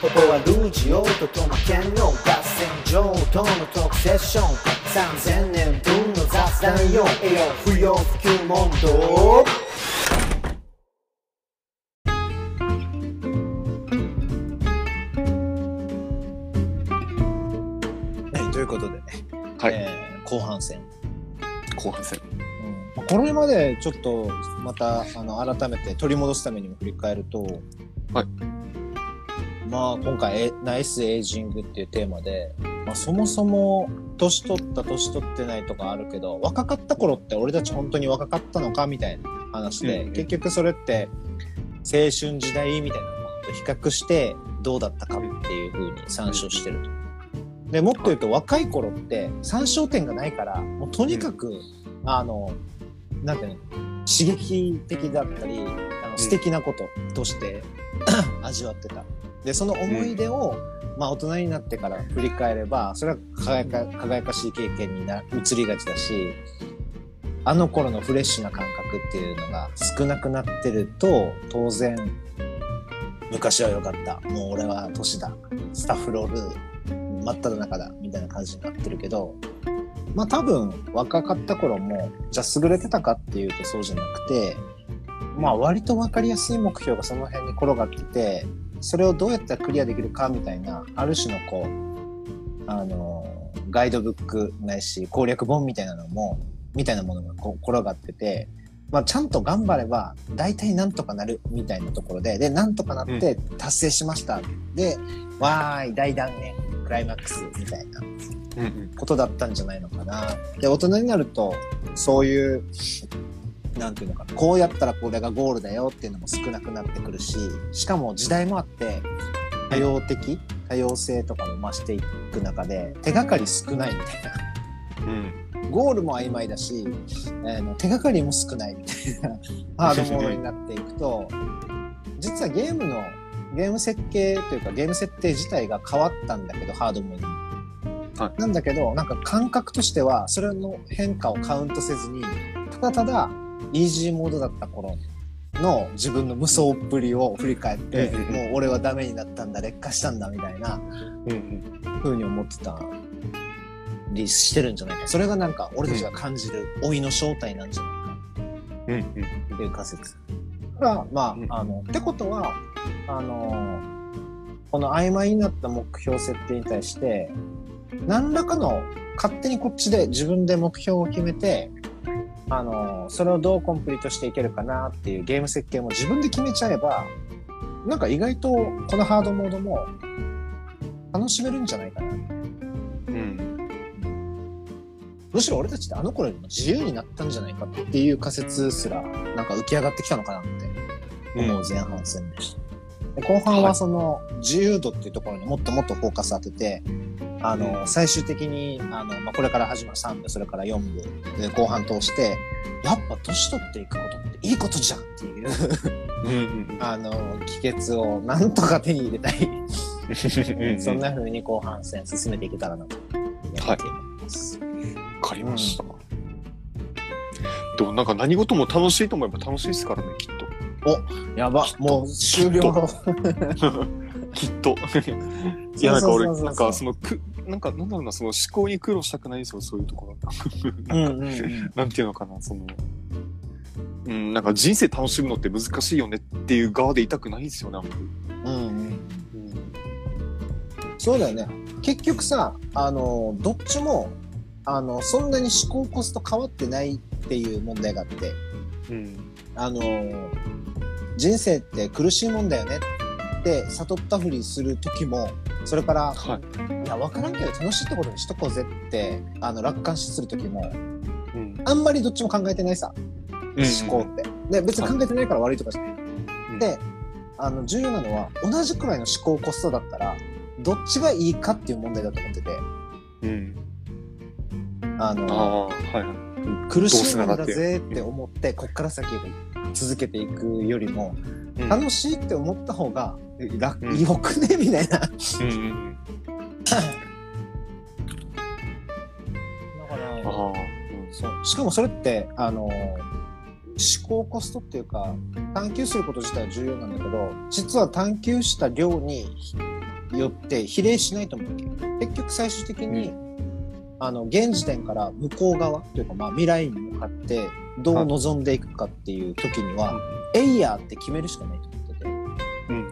ここはルージオートとの兼用合戦場とのトークセッション。3000年分の雑談よ。栄養不要不急問答。はい、ということでね、はい。えー後半戦。後半戦。うん、これまでちょっとまたあの改めて取り戻すためにも振り返ると、はいまあ今回えナイスエイジングっていうテーマで、まあ、そもそも年取った年取ってないとかあるけど若かった頃って俺たち本当に若かったのかみたいな話で、うんうん結局それって青春時代みたいなものと比較してどうだったかっていうふうに参照してると。でもっと言うと若い頃って参照点がないからもうとにかく、あのなんていうの刺激的だったりあの素敵なこととして、味わってた。でその思い出を、まあ大人になってから振り返ればそれは輝か輝かしい経験にな移りがちだしあの頃のフレッシュな感覚っていうのが少なくなってると当然昔は良かった。もう俺は年だ。スタッフロール真っ只中だみたいな感じになってるけどまあ多分若かった頃もじゃあ優れてたかっていうとそうじゃなくてまあ割と分かりやすい目標がその辺に転がっててそれをどうやったらクリアできるかみたいなある種のこうあのガイドブックないし攻略本みたいなのもみたいなものがこう転がってて、まあ、ちゃんと頑張れば大体なんとかなるみたいなところででなんとかなって達成しました、でわーい大断言クライマックスみたいなうんうん。ことだったんじゃないのかな。で、大人になると、そういう、なんていうのかな、こうやったらこれがゴールだよっていうのも少なくなってくるし、しかも時代もあって、多様的、多様性とかも増していく中で、手がかり少ないみたいな。うん。ゴールも曖昧だし、あの手がかりも少ないみたいな ハードモードになっていくと、実はゲームの、ゲーム設計というかゲーム設定自体が変わったんだけど、ハードモードに。はなんだけど、なんか感覚としては、それの変化をカウントせずに、ただただ、イージーモードだった頃の自分の無双っぷりを振り返って、うんもう俺はダメになったんだ、劣化したんだ、みたいなうんうん。風に思ってたりしてるんじゃないか。それがなんか俺たちが感じる老いの正体なんじゃないか。っていう仮説。だから、まうんあ、あの、ってことは、あの、この曖昧になった目標設定に対して、何らかの勝手にこっちで自分で目標を決めて、あの、それをどうコンプリートしていけるかなっていうゲーム設計も自分で決めちゃえば、なんか意外とこのハードモードも楽しめるんじゃないかな。うん。むしろ俺たちってあの頃よりも自由になったんじゃないかっていう仮説すらなんか浮き上がってきたのかなって思う前半戦でした。で後半はその自由度っていうところにもっともっとフォーカス当てて、あの、最終的に、あの、まあ、これから始まる3部、それから4部で後半通して、やっぱ年取っていくことっていいことじゃんっていう、うんうん。あの、帰結をなんとか手に入れたい。うん そんな風に後半戦進めていけたらなと思っています。わかりました。でもなんか何事も楽しいと思えば楽しいですからね、きっやば、もう終了。と。きっと。いや、なんか俺、なんかその、く、なんかなんだろうな、その思考に苦労したくないんですよ、そういうところ。なんていうのかな、その、うん、なんか人生楽しむのって難しいよねっていう側でいたくないんですよね、あんまり。うんうん。うんそうだよね。結局さ、あの、どっちも、あの、そんなに思考コスト変わってないっていう問題があって、うん。あの、人生って苦しいもんだよねって悟ったふりする時も、それから、はい。いや、わからんけど楽しいってことにしとこうぜって、あの、楽観視する時も、うん。あんまりどっちも考えてないさ、思考って。で、別に考えてないから悪いとかじゃない。うんで、あの、重要なのは、同じくらいの思考コストだったら、どっちがいいかっていう問題だと思ってて、うん。ああの、あ、はいはい。苦しいもんだぜって思って、こっから先続けていくよりも、うん。楽しいって思った方が楽、うん。よくね？みたいな。だかうんうん。ら、ああ、そう。しかもそれって、あの、思考コストっていうか、探求すること自体は重要なんだけど、実は探求した量によって比例しないと思う結局最終的に、あの現時点から向こう側というかまあ未来に向かってどう望んでいくかっていう時には、エイヤーって決めるしかないと思ってて、うん。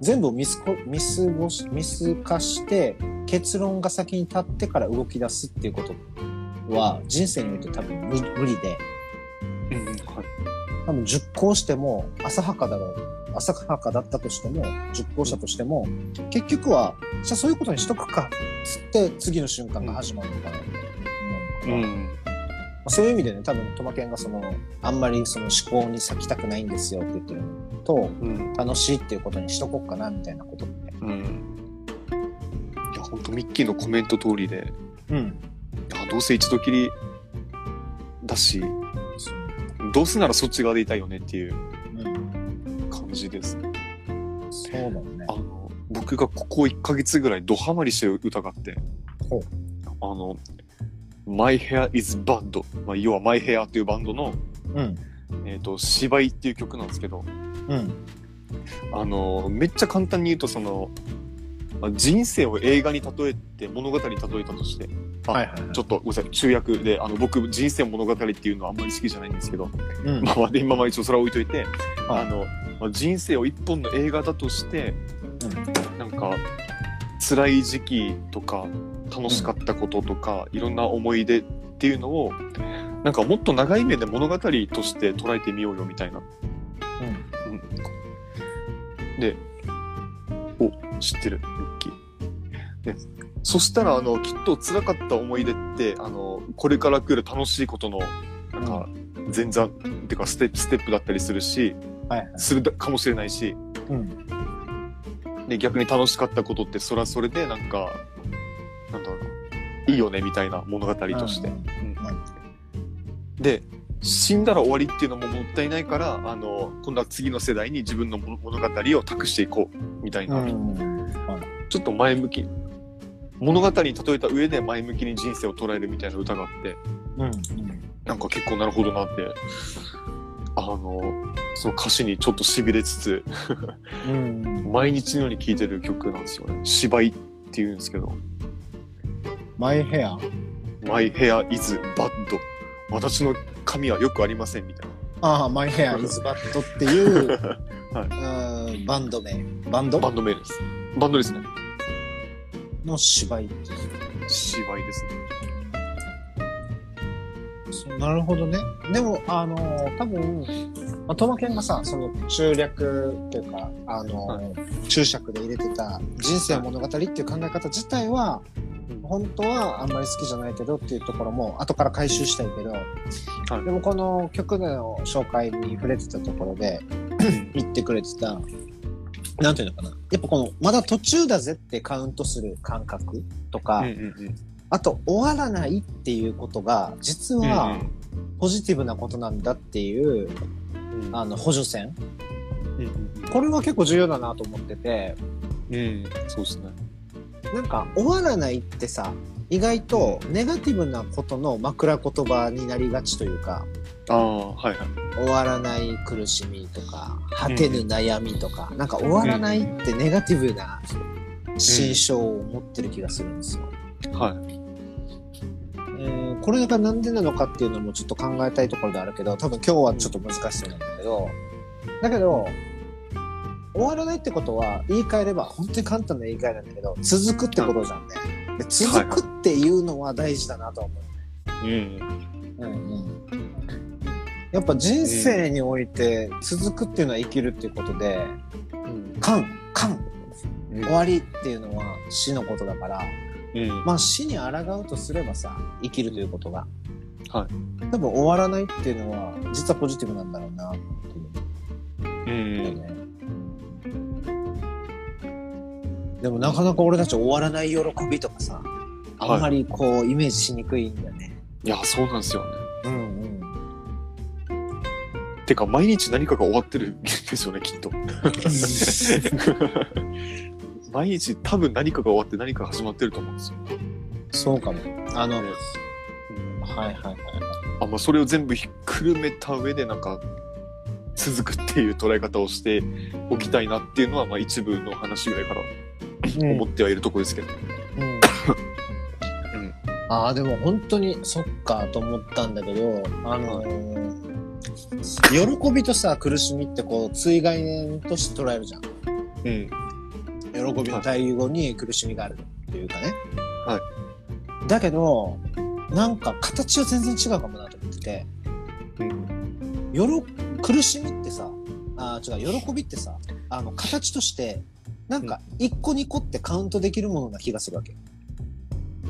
全部を見すこ見過ごし見透かして結論が先に立ってから動き出すっていうことは人生において多分無無理でうん。はい。多分熟考しても浅はかだろう浅はかだったとしても熟考したとしても結局はじゃあそういうことにしとくかっつって次の瞬間が始まるのかなって思うから、うん。まあそういう意味でね多分トマケンがそのあんまりその思考に咲きたくないんですよって言ってるのとうん。楽しいっていうことにしとこうかなみたいなことって。うん。いや、本当ミッキーのコメント通りで、うん。いやどうせ一度きりだし、どうせならそっち側でいたいよねっていううん、感じですね。そうだねあ。の、僕がここ1ヶ月ぐらいドハマりしてる歌があってあの、My Hair is Bad、まあ、要は My Hair っていうバンドの、うん。えっ、と、芝居っていう曲なんですけど、うん。あの、めっちゃ簡単に言うと、その、まあ人生を映画に例えて、物語に例えたとして、あはいはいはい。ちょっとごめんなさい、中訳で、あの、僕、人生物語っていうのはあんまり好きじゃないんですけど、うん。まあ、で今まあ一応それは置いといて、はいあの、まあ、人生を一本の映画だとして、なんか、辛い時期とか、楽しかったこととか、いろんな思い出っていうのを、なんかもっと長い目で物語として捉えてみようよみたいな。うんで、お、知ってる、ミッキー。で、そしたら、あの、きっと辛かった思い出って、あの、これから来る楽しいことの、なんか、前座っていうかステップ、ステップだったりするし、はいはい。するかもしれないし、うん。で、逆に楽しかったことって、それはそれで、なんか、なんだろうな、いいよね、みたいな物語として。うんで、死んだら終わりっていうのももったいないから、あの、今度は次の世代に自分の物物語を託していこう、みたいな、うん。ちょっと前向き、物語に例えた上で前向きに人生を捉えるみたいな歌があって、うん。なんか結構なるほどなって、あの、その歌詞にちょっと痺れつつ、うん。毎日のように聴いてる曲なんですよね。芝居っていうんですけど、マイヘア My hair is bad. 私の髪はよくありませんみたいああ、マイヘアイズバットっていう、はうんバンド名。バンド？な。バンドメールです。バンドですね。の芝居。芝居ですね。そうなるほどね。でも、あのー多分、まあ、トマケンがさ、その中略っていうか、あのー注釈で入れてた人生物語っていう考え方自体は、本当はあんまり好きじゃないけどっていうところも後から回収したいけど、はいでもこの曲の紹介に触れてたところで言ってくれてた、なんていうのかな。やっぱこの、まだ途中だぜってカウントする感覚とか、うんうんあと終わらないっていうことが、実うん。はポジティブなことなんだっていう、うんあの、補助線。うんこれは結構重要だなと思ってて、うんうん。そうですね。なんか終わらないってさ、意外とネガティブなことの枕言葉になりがちというか、ああ、はいはい。終わらない苦しみとか、果てぬ悩みとか、なんか終わらないってネガティブな心象を持ってる気がするんですよ。はい。えーこれがなんでなのかっていうのもちょっと考えたいところであるけど、多分今日はちょっと難しそうなんだけど、だけど、終わらないってことは言い換えれば、本当に簡単な言い換えなんだけど、続くってことじゃんね。で続くっていうのは大事だなと思う。うん。うんうん。やっぱ人生において続くっていうのは生きるっていうことで、うん。完、完、うん終わりっていうのは死のことだから、うん。まあ死に抗うとすればさ、生きるということが。は多分終わらないっていうのは、実はポジティブなんだろうな、ってういう、ん。ね。でもなかなか俺たち終わらない喜びとかさ、あんまりこうイメージしにくいんだよね。いや、そうなんですよね。うんうん。てか、毎日何かが終わってるんですよね、きっと。毎日多分何かが終わって何かが始まってると思うんですよ。そうかも。あの、うんはいはいはい。あ、まあ、それを全部ひっくるめた上で、なんか、続くっていう捉え方をしておきたいなっていうのは、まあ、一部の話ぐらいからうん思ってはいるところですけど。うん。うん。ああでも本当にそっかと思ったんだけどあのー喜びとさ苦しみってこう対概念として捉えるじゃん。うん。喜びの対義語に苦しみがあるっていうかね。はだけどなんか形は全然違うかもなと思ってて。うん。よろ苦しみってさあー違う喜びってさあの形としてなんか1個2個ってカウントできるものな気がするわけ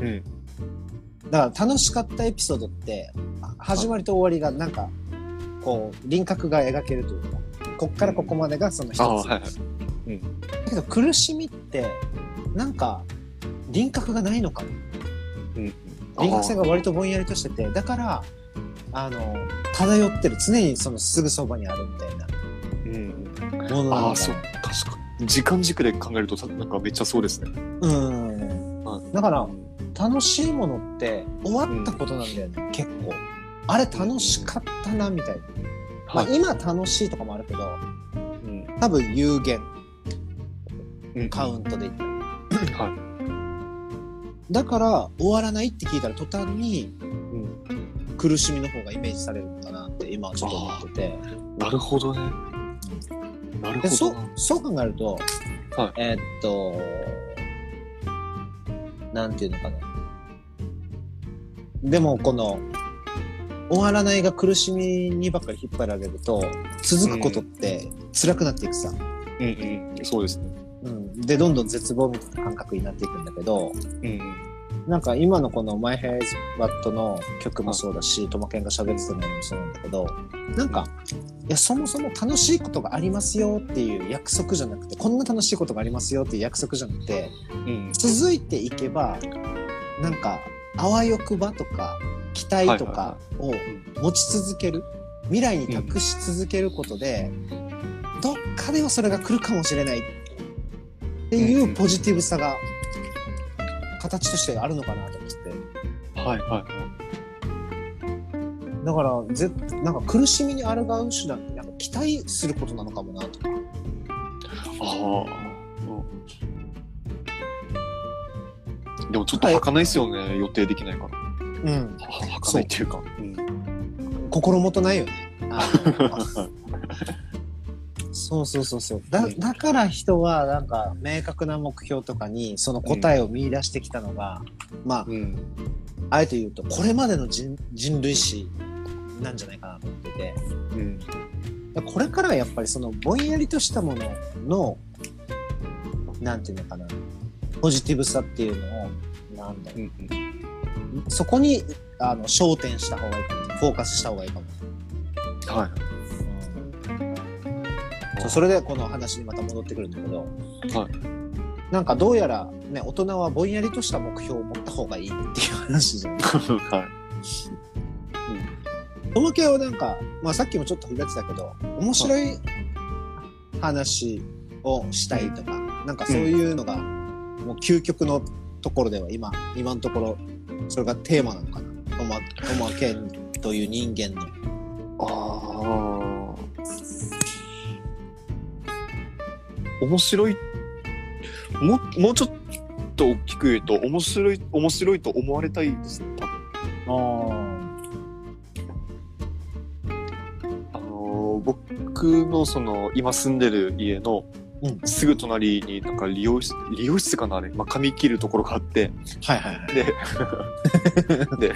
うん。だから楽しかったエピソードってあ始まりと終わりがなんかこう輪郭が描けるというかこっからここまでがその一つ、ああ、はいはい。だけど苦しみってなんか輪郭がないのかもうん。輪郭線が割とぼんやりとしててだからあの漂ってる常にそのすぐそばにあるみたいなうん。ものなのああ、そう、確かに。時間軸で考えると、たなんかめっちゃそうですね。うんはいだから楽しいものって終わったことなんだよね、結構あれ楽しかったなみたいな、まあ、はい。今楽しいとかもあるけどうん。多分有限うんカウントで言ったらはだから終わらないって聞いたら途端にい。うん。苦しみの方がイメージされるのかなって今はちょっと思っててなるほどね。なるほど。な。そう考えると、はい。えーっとなんていうのかな。でもこの終わらないが苦しみにばっかり引っ張られると続くことって辛くなっていくさ、うんうん。そうですね。うん、でどんどん絶望みたいな感覚になっていくんだけどうんなんか今のこの「マイ・ヘイズ・バット」の曲もそうだしトマケンが喋ってたのもそうなんだけどなんかいやそもそも楽しいことがありますよっていう約束じゃなくてこんな楽しいことがありますよっていう約束じゃなくてうん。うん。続いていけばなんかあわよくばとか期待とかを持ち続ける未来に託し続けることで、どっかではそれが来るかもしれないっていうポジティブさが形としてあるのかなと思ってはいはいはい。だからぜなんか苦しみに抗う手段ってなんか期待することなのかもなとかああ。でもちょっと儚いですよね、予定できないから。うんは儚いっていうか。うん。心もとないよね そうそうそうそうだだから人はなんか明確な目標とかにその答えを見出してきたのが、まあうん。あえて言うとこれまでの人人類史なんじゃないかなと思ってて。うん。だこれからはやっぱりそのぼんやりとしたもののなんていうのかな。ポジティブさっていうのをなんだろう。うん。そこにあの焦点した方がいいかも。フォーカスした方がいいかも、はい。それでこの話にまた戻ってくるんだけど、はい。なんかどうやらね大人はぼんやりとした目標を持った方がいいっていう話じゃない はい。ともけはなんか、まあ、さっきもちょっと触れてたけど面白い話をしたいとか、なんかそういうのが、もう究極のところでは今今のところそれがテーマなのかなとまとまけんという人間のああ。面白い。もう、もうちょっと大きく言うと、面白い、面白いと思われたいですね、多分。あ僕のその今住んでる家のうん。すぐ隣になんか理容室理容室かなあれ、まあ、髪切るところがあって。はいはいはい。でで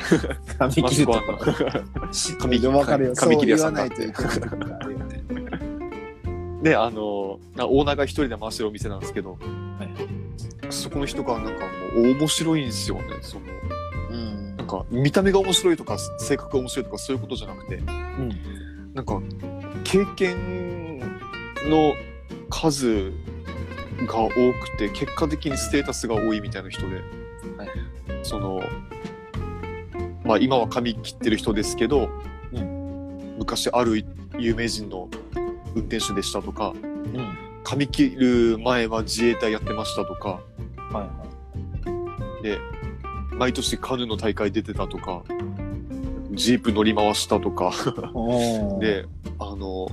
髪切るとこ。まあそこは 髪で分かるよ髪切り屋さいといけないとこがあるよねであのなオーナーが一人で回してるお店なんですけど、はい。そこの人がなんかもう面白いんですよねその。うん。なんか見た目が面白いとか性格が面白いとかそういうことじゃなくて。うん。なんか経験の数が多くて結果的にステータスが多いみたいな人で、はい。そのまあ今は髪切ってる人ですけど、う昔ある有名人の運転手でしたとかうん。髪切る前は自衛隊やってましたとかはいはい。で毎年カヌーの大会出てたとかジープ乗り回したとかであの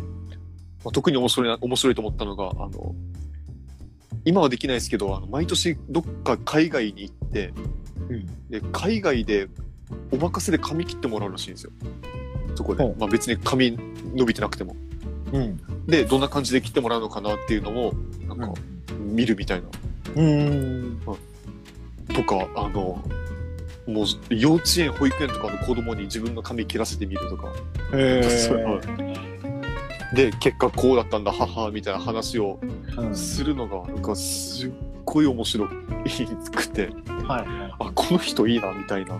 まあ、特に面白いな、面白いと思ったのが、あの、今はできないですけど、あの毎年どっか海外に行って、うんで海外でお任せで髪切ってもらうらしいんですよ。そこで。まあ別に髪伸びてなくても。うん。で、どんな感じで切ってもらうのかなっていうのを、なんか、見るみたいな。うん。とか、あの、もう幼稚園、保育園とかの子供に自分の髪切らせてみるとか。え。で、結果こうだったんだ、母みたいな話をうんするのが、なんかすっごい面白くて、はいはあ、この人いいな、みたいな。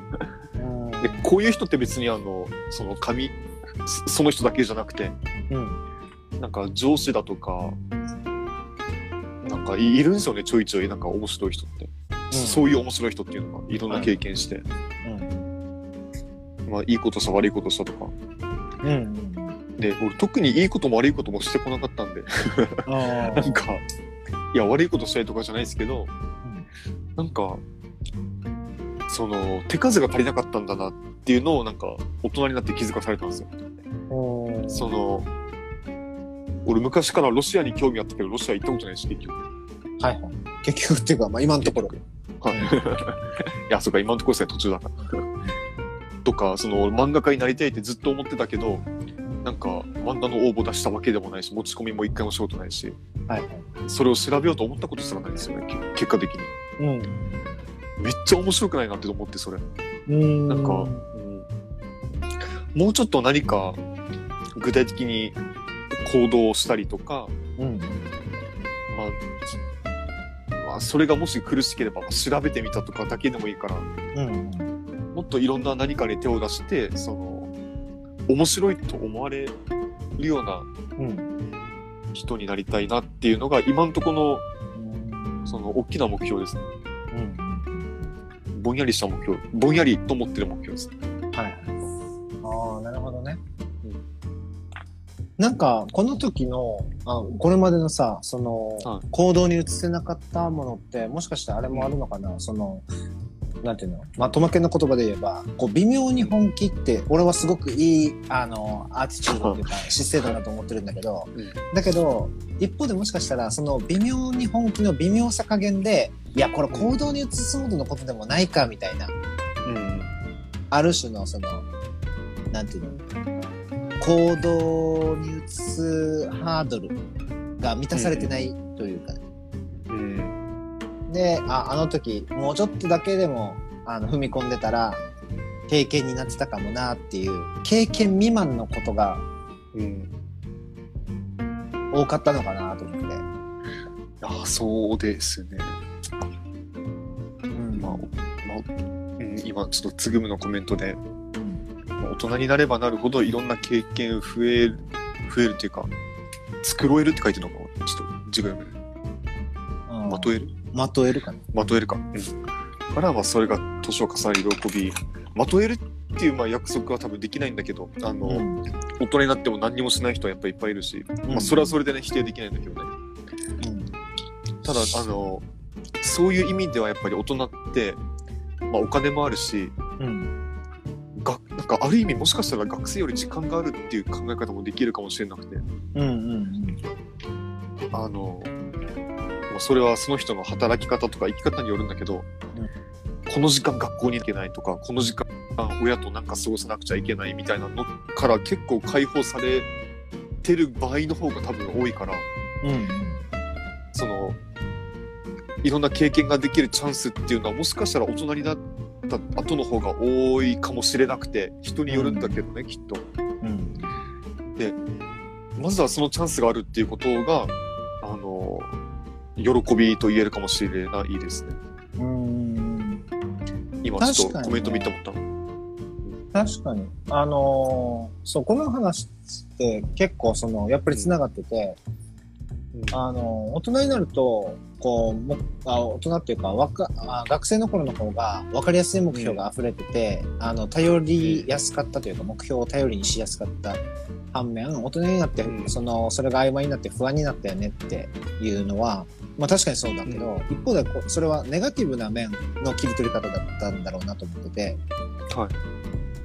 で、こういう人って別にあの、その髪、そその人だけじゃなくて、うん。なんか上司だとか、なんかいいるんですよね、ちょいちょい、なんか面白い人って。そういう面白い人っていうのがいろんな経験して、うん。まあいいことした悪いことしたとか。うん。で、俺特にいいことも悪いこともしてこなかったんで、あ なんか、いや悪いことしたりとかじゃないですけど、なんか、その、手数が足りなかったんだなっていうのをなんか、大人になって気づかされたんですよ。あ。その、俺昔からロシアに興味あったけど、ロシア行ったことないし、結局。はいはい。結局っていうか、まあ今のところ。はい。いや、そうか、今のところですね、途中だから。とか、その、俺漫画家になりたいってずっと思ってたけど、なんか、漫画の応募出したわけでもないし、持ち込みも一回もしたことないし、はいはい。それを調べようと思ったことすらないんですよね、け結果的に。うん。めっちゃ面白くないなって思って、それ。うん。なんか、もうちょっと何か具体的に行動をしたりとか、うん。まあ、まあ、それがもし苦しければ調べてみたとかだけでもいいから、うん。もっといろんな何かに手を出して、その、面白いと思われるようなうん。人になりたいなっていうのが今のとこの、その、大きな目標ですね。うん。ぼんやりした目標、ぼんやりと思ってる目標です。はいはい。ああ、なるほどね。なんか、この時の、あこれまでのさ、その、はい。行動に移せなかったものって、もしかしてあれもあるのかな、その、なんていうの？まあ、トマケンの言葉で言えば、こう、微妙に本気って、俺はすごくいい、あの、アーティチュードっていうか、姿勢だなと思ってるんだけど、うん。だけど、一方でもしかしたら、その微妙に本気の微妙さ加減で、いや、これ行動に移すほどのことでもないか、みたいな、うん。ある種のその、なんていうの、行動に移すハードルが満たされてないというか、うん。で、あ、あの時、もうちょっとだけでも、あの、踏み込んでたら、経験になってたかもなっていう、経験未満のことがうん。多かったのかなと思って。あそうですね。うんまあ、まあ、うん、今ちょっとつぐむのコメントで、大人になればなるほどいろんな経験増える、増えるっていうか、繕えるって書いてるのかなちょっと字が読めない。うんまとえる？まとえるかな。まとえるか。うん。から、まあ、それが年を重ねる喜び。まとえるっていう、まあ、約束は多分できないんだけど、あの、うん大人になっても何にもしない人はやっぱりいっぱいいるし、まあ、それはそれでね、否定できないんだけどね。ただ、あの、そういう意味ではやっぱり大人って、まあ、お金もあるし、うん。かある意味もしかしたら学生より時間があるっていう考え方もできるかもしれなくて、うん。うん。あの、まあ、それはその人の働き方とか生き方によるんだけど、この時間学校に行けないとか、この時間親となんか過ごさなくちゃいけないみたいなのから結構解放されてる場合の方が多分多いから、うん。その、いろんな経験ができるチャンスっていうのはもしかしたら大人になった後の方が多いかもしれなくて、人によるんだけどね、きっと。うん。まずはそのチャンスがあるっていうことが、あの、喜びと言えるかもしれないですね。うん。今ちょっとコメント見て思ったの。確かに。あのーそう、この話って結構その、やっぱり繋がってて、あのー大人になると、こう、もあ大人っていうか若あ、学生の頃の方が分かりやすい目標が溢れてて、あの、頼りやすかったというか、目標を頼りにしやすかった反面、大人になって、うんその、それが曖昧になって不安になったよねっていうのは、まあ確かにそうだけど、一方でこう、それはネガティブな面の切り取り方だったんだろうなと思ってて、はい。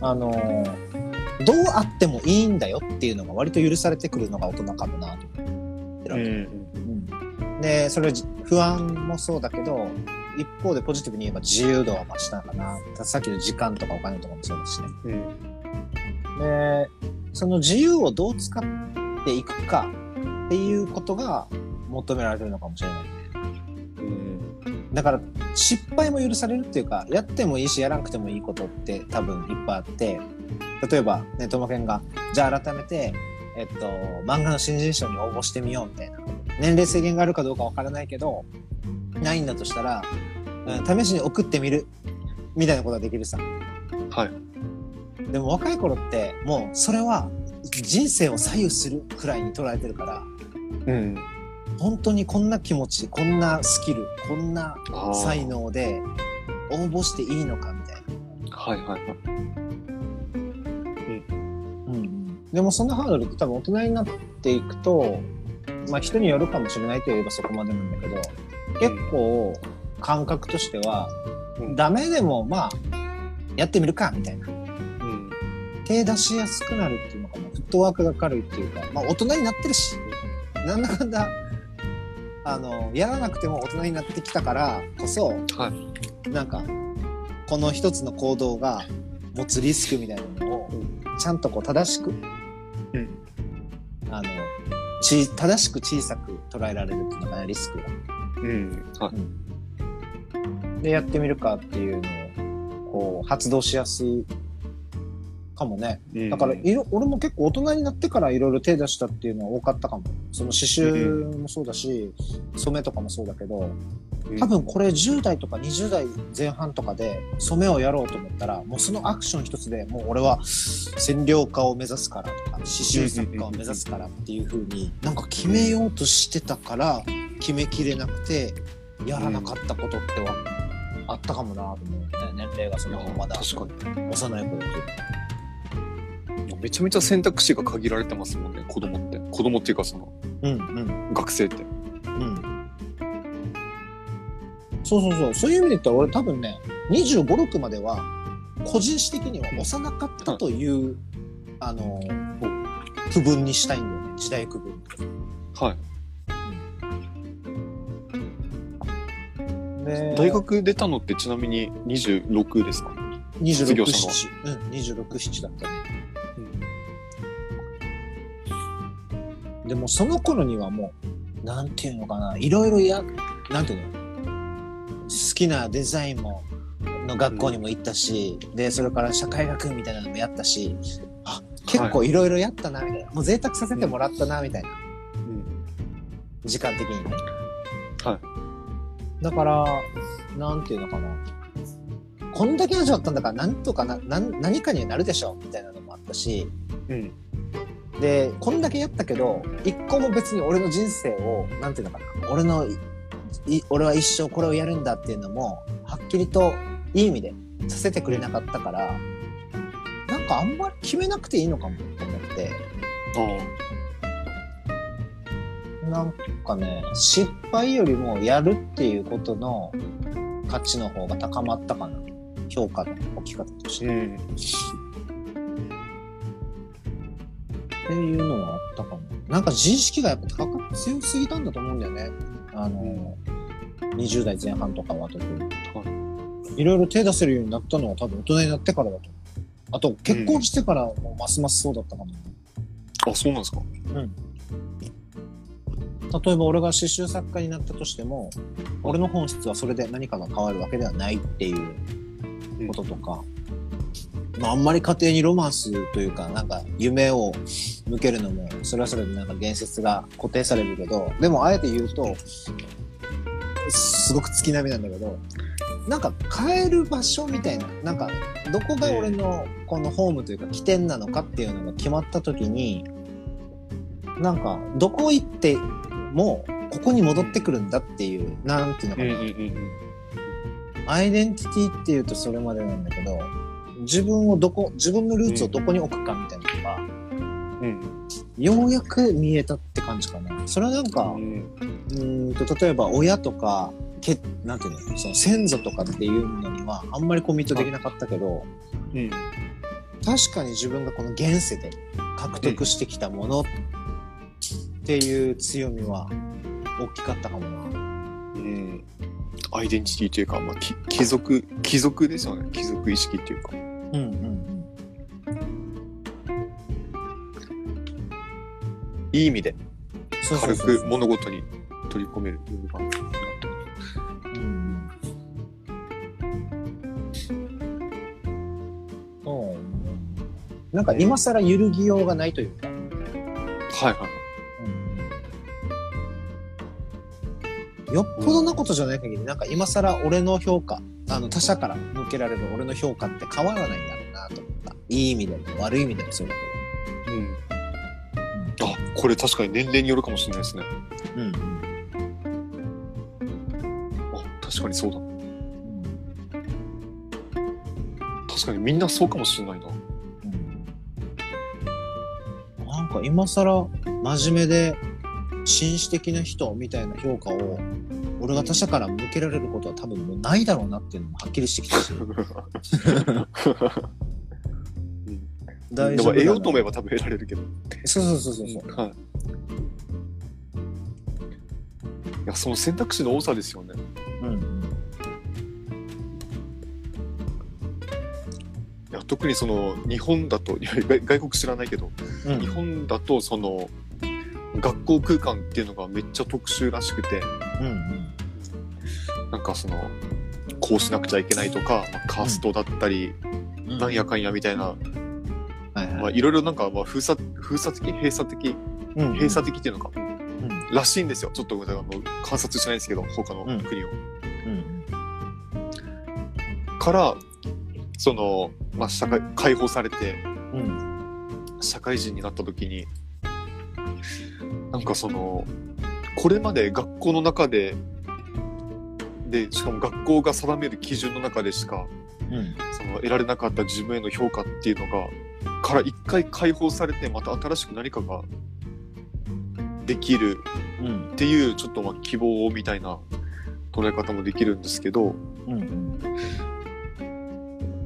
あのーどうあってもいいんだよっていうのが割と許されてくるのが大人かもなと思ってるわけ。うんで、それ不安もそうだけど、一方でポジティブに言えば自由度は増したのかな。さっきの時間とかお金とかもそうですしね。うんで、その自由をどう使っていくかっていうことが求められてるのかもしれない。うんだから失敗も許されるっていうか、やってもいいしやらなくてもいいことって多分いっぱいあって、例えばね、ともけんが、じゃあ改めて、えっと、漫画の新人賞に応募してみようみたいな。年齢制限があるかどうかわからないけど、ないんだとしたら、うん試しに送ってみる。みたいなことができるさ。はい。でも若い頃って、もうそれは人生を左右するくらいに捉えてるから、うん。本当にこんな気持ち、こんなスキル、こんな才能で応募していいのかみたいな。はいはいはい。うん、でもそのハードルって多分大人になっていくと、まあ人によるかもしれないといえばそこまでなんだけど、結構感覚としては、うんダメでもまあ、やってみるかみたいな。うん。手出しやすくなるっていうのかな。フットワークが軽いっていうか、まあ大人になってるし、なんだかんだ、あの、やらなくても大人になってきたからこそ、はい。なんか、この一つの行動が持つリスクみたいなのを、ちゃんとこう正しく、うんあの、ち、正しく小さく捉えられるっていうのかな、リスクが。うん。はい。で、やってみるかっていうのを、こう、発動しやすいかもね。うんだから、いろ、俺も結構大人になってからいろいろ手出したっていうのは多かったかも。その刺繍もそうだし、染めとかもそうだけど、多分これ10代とか20代前半とかで染めをやろうと思ったら、もうそのアクション一つでもう俺は染料家を目指すからとか、刺繍作家を目指すからっていう風になんか決めようとしてたから決めきれなくてやらなかったことってはあったかもなと思うね。年齢がそのまだ確かに。幼い頃めちゃめちゃ選択肢が限られてますもんね、子供って。子供っていうかその、うんうん学生って。そうそうそう。そういう意味で言ったら俺多分ね、25、6までは、個人史的には幼かったという、あの、区分にしたいんだよね。時代区分。はい。で大学出たのってちなみに26ですか？卒業26、したのは7。うん、26、7だったね。でもその頃にはもう、なんていうのかな、いろいろや、なんていうの？好きなデザインも、の学校にも行ったし、で、それから社会学みたいなのもやったし、あ、結構いろいろやったな、みたいな。もう贅沢させてもらったな、みたいな。うん。時間的にね。はい。だから、なんていうのかな。こんだけ味わったんだから、なんとかな、何かにはなるでしょ、みたいなのもあったし、うん。で、こんだけやったけど、一個も別に俺の人生を、なんていうのかな、俺のい、い俺は一生これをやるんだっていうのも、はっきりといい意味でさせてくれなかったから、なんかあんまり決めなくていいのかもと思って、あなんかね、失敗よりもやるっていうことの価値の方が高まったかな。評価の置き方としあ。て。うん。っていうのはあったかも。なんか自意識がやっぱ高く強すぎたんだと思うんだよね。あの、20代前半とかは特に。いろいろ手出せるようになったのは多分大人になってからだと思う。あと、結婚してからもうますますそうだったかも。あ、そうなんですか？例えば俺が刺繍作家になったとしても、俺の本質はそれで何かが変わるわけではないっていうこととか、まああんまり家庭にロマンスというか、なんか夢を向けるのも、それはそれでなんか言説が固定されるけど、でもあえて言うと、すごく月並みなんだけど、なんか変える場所みたいな、なんかどこが俺のこのホームというか起点なのかっていうのが決まった時に、なんかどこ行ってもここに戻ってくるんだっていう、なんていうのかな、アイデンティティっていうとそれまでなんだけど、自分をどこ、自分のルーツをどこに置くかみたいなのが、うん。ようやく見えたって感じかな。それはなんか、うん。んと、例えば親とか、けなんていうの、その先祖とかっていうのにはあんまりコミットできなかったけど、うん。確かに自分がこの現世で獲得してきたものっていう強みは大きかったかもな。うん。アイデンティティというか、まあ、貴族、貴族ですよね。貴族意識っていうか。うんうんいい意味でそうそう軽そうく物事に取り込めるような感じになってる。うんそう。なんか今更揺るぎようがないというか、はいはい。よっぽどなことじゃない限り、なんか今更俺の評価、あの他者から向けられる俺の評価って変わらないんだろうなと思った。いい意味でも悪い意味でもそうだうん。あ、これ確かに年齢によるかもしれないですね。けど。うん。あ、確かにそうだ。確かにみんなそうかもしれないな。うんなんか今更真面目で紳士的な人みたいな評価を俺が他者から向けられることは多分もうないだろうなっていうのもはっきりしてきたし。大でも丈夫だ得ようと思えば多分得られるけど。そうそうそうそうそう、はい。いや、その選択肢の多さですよね。うんいや特にその日本だと外外国知らないけど、うん。日本だとその学校空間っていうのがめっちゃ特殊らしくて。うんなんかそのこうしなくちゃいけないとか、まあ、カーストだったり、うん。なんやかんやみたいな、はいはい。まあ、いろいろなんかまあ封鎖封鎖的閉鎖的うん閉鎖的っていうのか、うん。らしいんですよ。ちょっとあの観察しないですけど他のうん。国を。うん。からその、まあ、社会解放されてうん。社会人になった時になんかそのこれまで学校の中ででしかも学校が定める基準の中でしかうん。その得られなかった自分への評価っていうのがから一回解放されてまた新しく何かができるうん。っていうちょっとまあ希望みたいな捉え方もできるんですけどうん。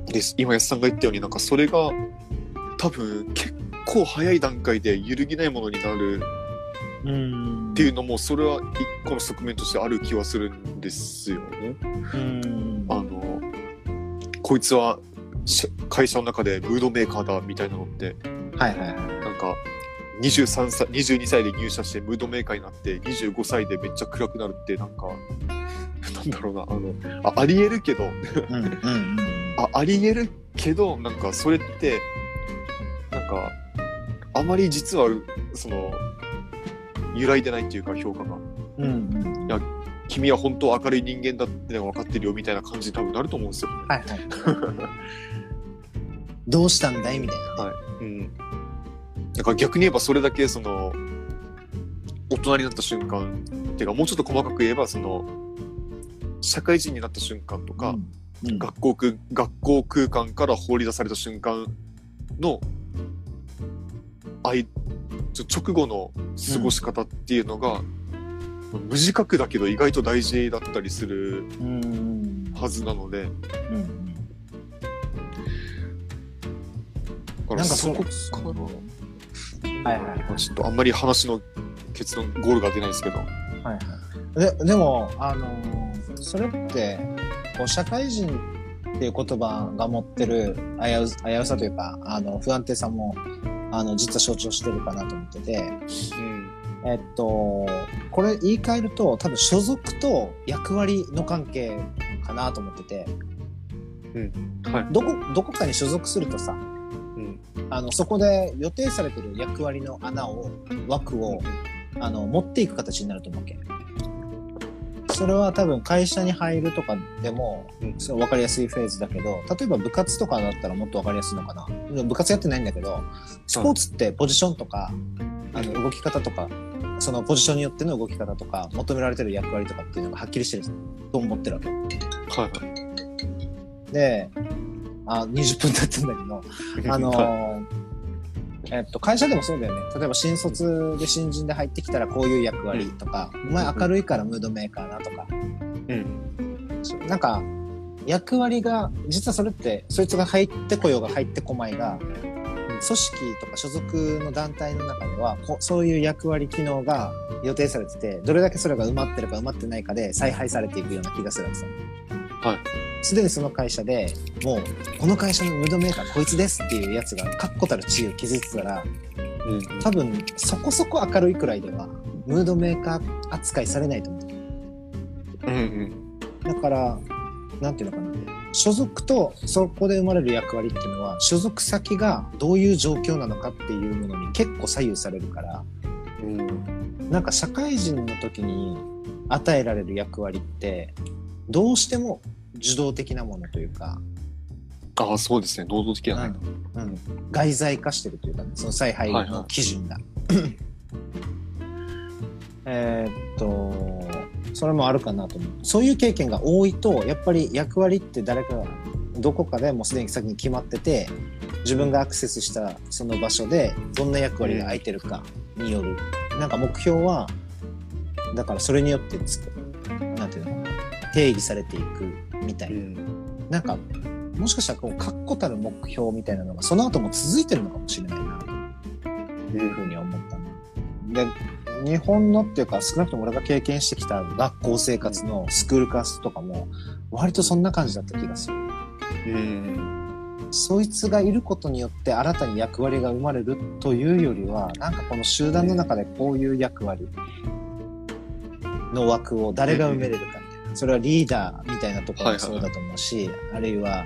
です。今安さんが言ったようになんかそれが多分結構早い段階で揺るぎないものになるうんっていうのもそれは一個の側面としてある気はするんですよね。うん。あのこいつはし会社の中でムードメーカーだみたいなのってはいはいはい。なんか23歳22歳で入社してムードメーカーになって25歳でめっちゃ暗くなるってなんか なんだろうなあのあありえるけどうんうんうん。あありえるけどなんかそれってなんかあまり実はその揺らいでないっていうか評価が。うんうん。や君は本当は明るい人間だって分かってるよみたいな感じに多分なると思うんですよ。はいはい。どうしたんだいみたいな。うん、だから逆に言えばそれだけその大人になった瞬間っていうかもうちょっと細かく言えばその社会人になった瞬間とか、うん学校空学校空間から放り出された瞬間のあいちょ直後の過ごし方っていうのが、無自覚だけど意外と大事だったりするうん。はずなので。うんだからなんかそそこうから、はいはいまあちょっとあんまり話の結論ゴールが出ないですけど、はいはい。ででも、あのーそれって、こう社会人っていう言葉が持ってる危う危うさというか、あの、不安定さも、あの、実は象徴してるかなと思ってて、うん。えっと、これ言い換えると、多分所属と役割の関係かなと思ってて、はい。どこ、どこかに所属するとさ、うん。あの、そこで予定されてる役割の穴を、枠を、あの、持っていく形になると思うわけ。それは多分会社に入るとかでも、うんそれ分かりやすいフェーズだけど、例えば部活とかだったらもっと分かりやすいのかな。部活やってないんだけど、スポーツってポジションとか、あの、動き方とか、そのポジションによっての動き方とか、求められてる役割とかっていうのがはっきりしてると思ってるわけ。はいはいで、あ、20分経ったんだけど、あのはーえっと、会社でもそうだよね。例えば新卒で新人で入ってきたらこういう役割とか、お前明るいからムードメーカーなとか、いうんなんか、役割が実はそれってそいつが入ってこようが入ってこまいが組織とか所属の団体の中ではこそういう役割機能が予定されててどれだけそれが埋まってるか埋まってないかで采配されていくような気がするんですよ。はい。すでにその会社でもうこの会社のムードメーカーこいつですっていうやつが確固たる地位を築いてたらうん。多分そこそこ明るいくらいではムードメーカー扱いされないと思う。うんうん。だから、なんていうのかな。所属とそこで生まれる役割っていうのは、所属先がどういう状況なのかっていうものに結構左右されるから、うん。なんか社会人の時に与えられる役割って、どうしても受動的なものというか、ああ、そうですね。能動的やない。うんうん、外在化してるというか、ね、その采配の基準が。えーっと、それもあるかなと思う。そういう経験が多いと、やっぱり役割って誰かが、どこかでもうすでに先に決まってて、自分がアクセスしたその場所でどんな役割が空いてるかによる。なんか目標は、だからそれによってつく、なんていうのかな、定義されていくみたいな。ん。なんか、もしかしたらこう確固たる目標みたいなのがその後も続いてるのかもしれないなというふうに思ったな。で、日本のっていうか少なくとも俺が経験してきた学校生活のスクールカーストとかも割とそんな感じだった気がする。うん。そいつがいることによって新たに役割が生まれるというよりは、なんかこの集団の中でこういう役割の枠を誰が埋めれるか。それはリーダーみたいなところもそうだと思うし、あるいは、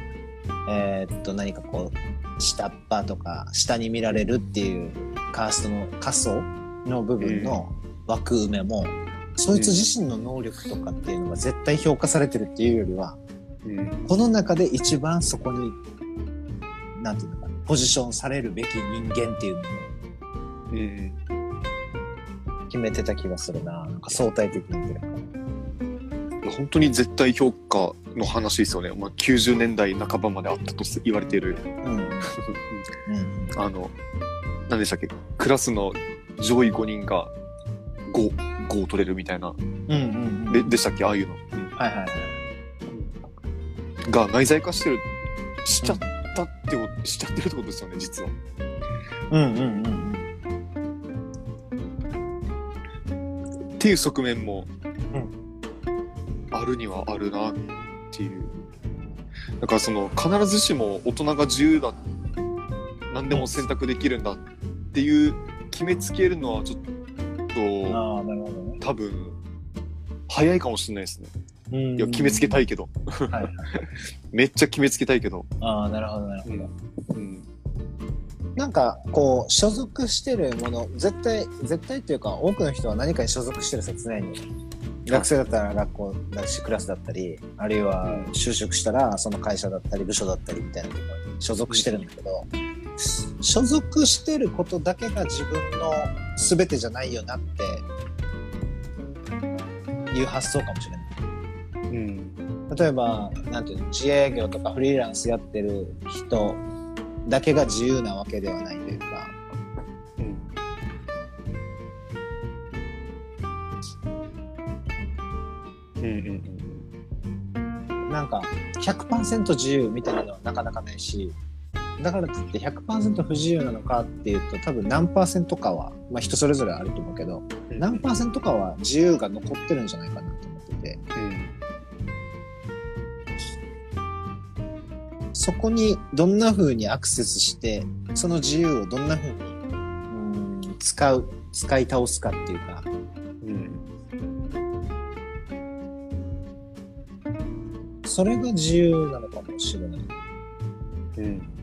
えーっと、何かこう、下っ端とか、下に見られるっていうカーストの仮想の部分の枠埋めも、そいつ自身の能力とかっていうのが絶対評価されてるっていうよりは、うん。この中で一番そこに、なんていうのかな、ポジションされるべき人間っていうのをうん。決めてた気がするな。なんか相対的に言ってるから。本当に絶対評価の話ですよね。まあ、90年代半ばまであったと言われている。うん。うん。あの、何でしたっけ？クラスの上位5人が5、5を取れるみたいな。うんうんうん。で、でしたっけ？ああいうの。うんはいはいはい。が内在化してる、しちゃったってこと、しちゃってるってことですよね、実は。うんうんうんっていう側面も、あるにはあるなっていう。だからその、必ずしも大人が自由だ、何でも選択できるんだっていう決めつけるのはちょっうん。と、ね。多分、早いかもしれないですね。うんいや、決めつけたいけど。はいはい。めっちゃ決めつけたいけど。ああ、なるほどなるほど。うん。なんか、こう、所属してるもの、絶対、絶対っていうか、多くの人は何かに所属してる説常に。学生だったら学校だし、クラスだったり、あるいは就職したら、その会社だったり、部署だったりみたいなところに所属してるんだけど、所属してることだけが自分の全てじゃないよなっていう発想かもしれない。うん。例えば、なんていうの、自営業とかフリーランスやってる人だけが自由なわけではないというか、うんうんなんか100%自由みたいなのはなかなかないし、だからといって100%不自由なのかっていうと多分何パーセントかは、まあ人それぞれあると思うけど、うん。何パーセントかは自由が残ってるんじゃないかなと思ってて、うん。そこにどんな風にアクセスして、その自由をどんな風にうん使う、使い倒すかっていうか、それが自由なのかもしれない。うん。